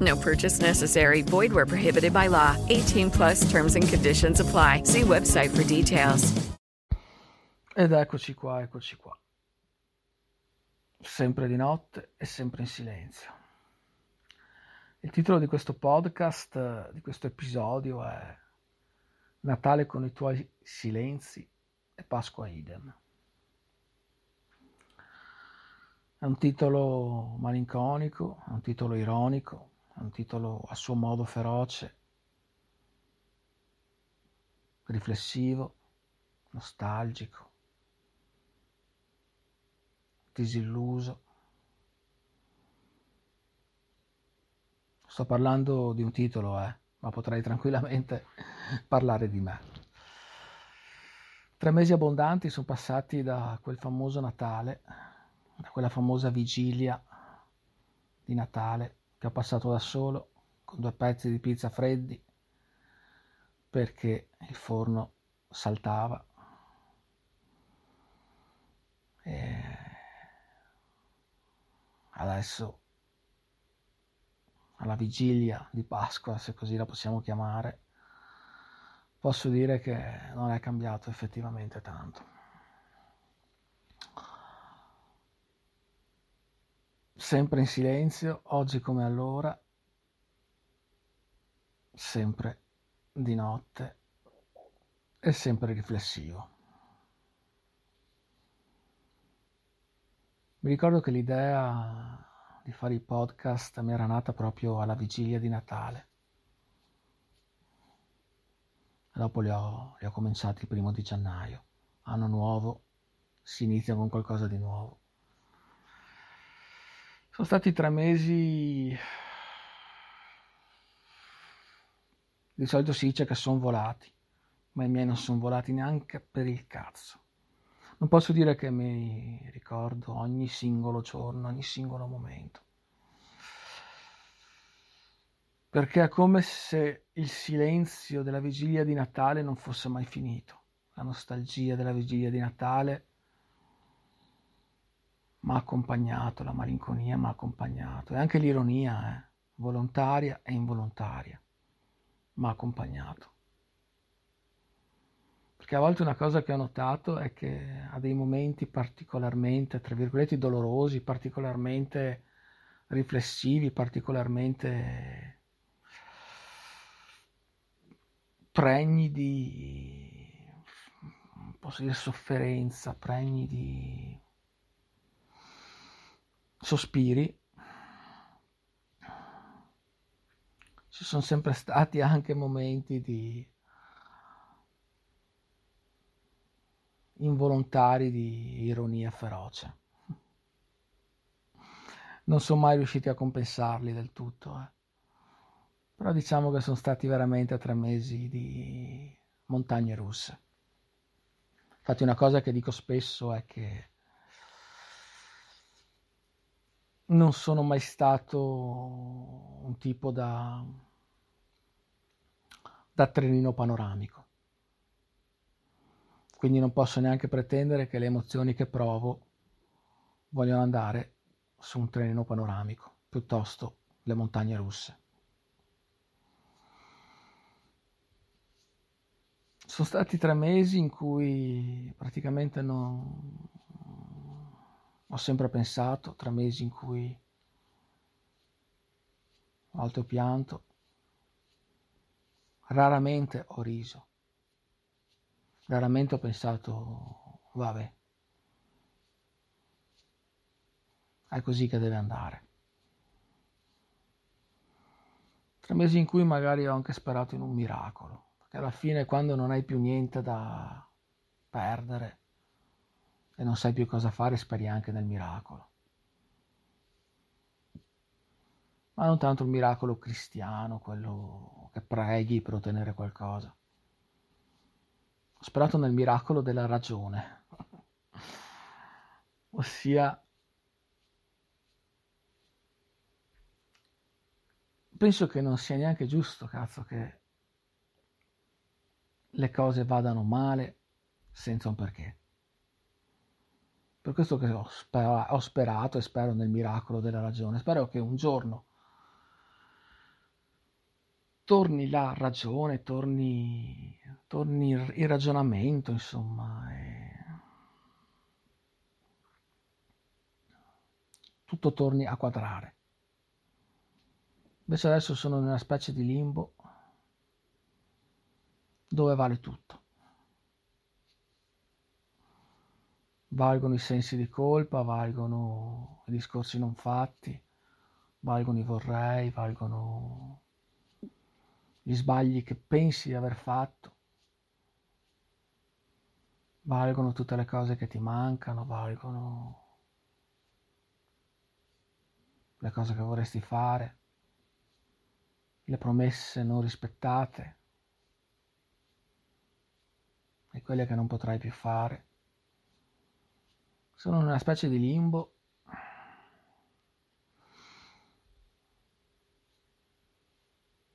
No purchase necessary. Void where prohibited by law. 18 plus terms and conditions apply. See website for details. Ed eccoci qua, eccoci qua. Sempre di notte e sempre in silenzio. Il titolo di questo podcast, di questo episodio è Natale con i tuoi silenzi e Pasqua idem. È un titolo malinconico, è un titolo ironico, un titolo a suo modo feroce, riflessivo, nostalgico, disilluso. Sto parlando di un titolo, eh, ma potrei tranquillamente parlare di me. Tre mesi abbondanti sono passati da quel famoso Natale, da quella famosa vigilia di Natale che ho passato da solo con due pezzi di pizza freddi perché il forno saltava. E adesso alla vigilia di Pasqua, se così la possiamo chiamare, posso dire che non è cambiato effettivamente tanto. Sempre in silenzio, oggi come allora, sempre di notte e sempre riflessivo. Mi ricordo che l'idea di fare i podcast mi era nata proprio alla vigilia di Natale. Dopo li ho, li ho cominciati il primo di gennaio, anno nuovo, si inizia con qualcosa di nuovo. Sono stati tre mesi, di solito si dice che sono volati, ma i miei non sono volati neanche per il cazzo. Non posso dire che mi ricordo ogni singolo giorno, ogni singolo momento. Perché è come se il silenzio della vigilia di Natale non fosse mai finito. La nostalgia della vigilia di Natale mi ha accompagnato, la malinconia mi ha accompagnato e anche l'ironia, eh, volontaria e involontaria, mi ha accompagnato. Perché a volte una cosa che ho notato è che ha dei momenti particolarmente, tra virgolette, dolorosi, particolarmente riflessivi, particolarmente pregni di, posso dire, sofferenza, pregni di sospiri. Ci sono sempre stati anche momenti di involontari di ironia feroce. Non sono mai riusciti a compensarli del tutto, eh. però diciamo che sono stati veramente tre mesi di montagne russe. Infatti una cosa che dico spesso è che non sono mai stato un tipo da, da trenino panoramico. quindi non posso neanche pretendere che le emozioni che provo vogliono andare su un treno panoramico, piuttosto le montagne russe. Sono stati tre mesi in cui praticamente non... ho sempre pensato, tre mesi in cui ho pianto, raramente ho riso, raramente ho pensato, vabbè, è così che deve andare. Tre mesi in cui magari ho anche sperato in un miracolo che alla fine quando non hai più niente da perdere e non sai più cosa fare, speri anche nel miracolo. Ma non tanto il miracolo cristiano, quello che preghi per ottenere qualcosa. Ho sperato nel miracolo della ragione, ossia penso che non sia neanche giusto, cazzo, che le cose vadano male senza un perché. Per questo che ho, spera- ho sperato e spero nel miracolo della ragione. Spero che un giorno torni la ragione, torni, torni il ragionamento, insomma. E... Tutto torni a quadrare. Invece adesso sono in una specie di limbo dove vale tutto. Valgono i sensi di colpa, valgono i discorsi non fatti, valgono i vorrei, valgono gli sbagli che pensi di aver fatto, valgono tutte le cose che ti mancano, valgono le cose che vorresti fare, le promesse non rispettate e quelle che non potrai più fare. Sono in una specie di limbo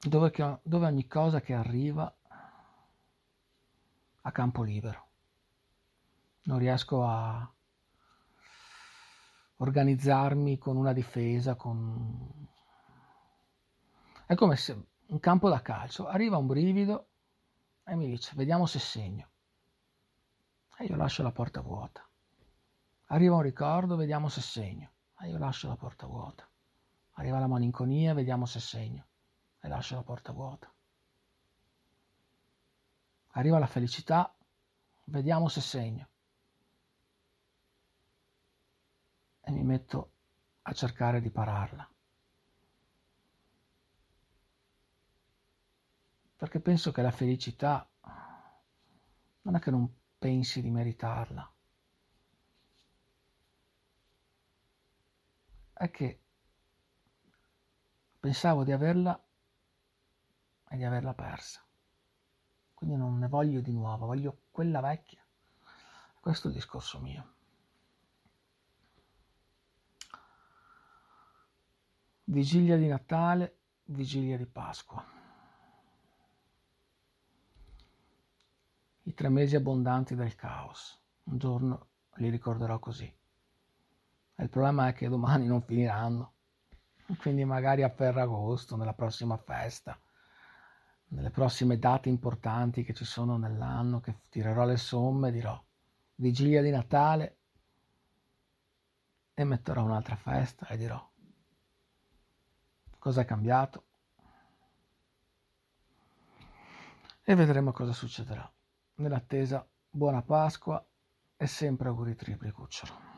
dove, dove ogni cosa che arriva ha campo libero. Non riesco a organizzarmi con una difesa, con... È come se un campo da calcio, arriva un brivido e mi dice, vediamo se segno e io lascio la porta vuota. Arriva un ricordo, vediamo se segno e io lascio la porta vuota. Arriva la malinconia, vediamo se segno e lascio la porta vuota. Arriva la felicità, vediamo se segno. E mi metto a cercare di pararla. Perché penso che la felicità non è che non pensi di meritarla. È che pensavo di averla e di averla persa. Quindi non ne voglio di nuovo, voglio quella vecchia. Questo è il discorso mio. Vigilia di Natale, vigilia di Pasqua. i tre mesi abbondanti del caos. Un giorno li ricorderò così. Il problema è che domani non finiranno. Quindi magari a Ferragosto, nella prossima festa, nelle prossime date importanti che ci sono nell'anno, che tirerò le somme, dirò vigilia di Natale e metterò un'altra festa e dirò cosa è cambiato e vedremo cosa succederà. Nell'attesa, buona Pasqua e sempre auguri tripli cucciolo.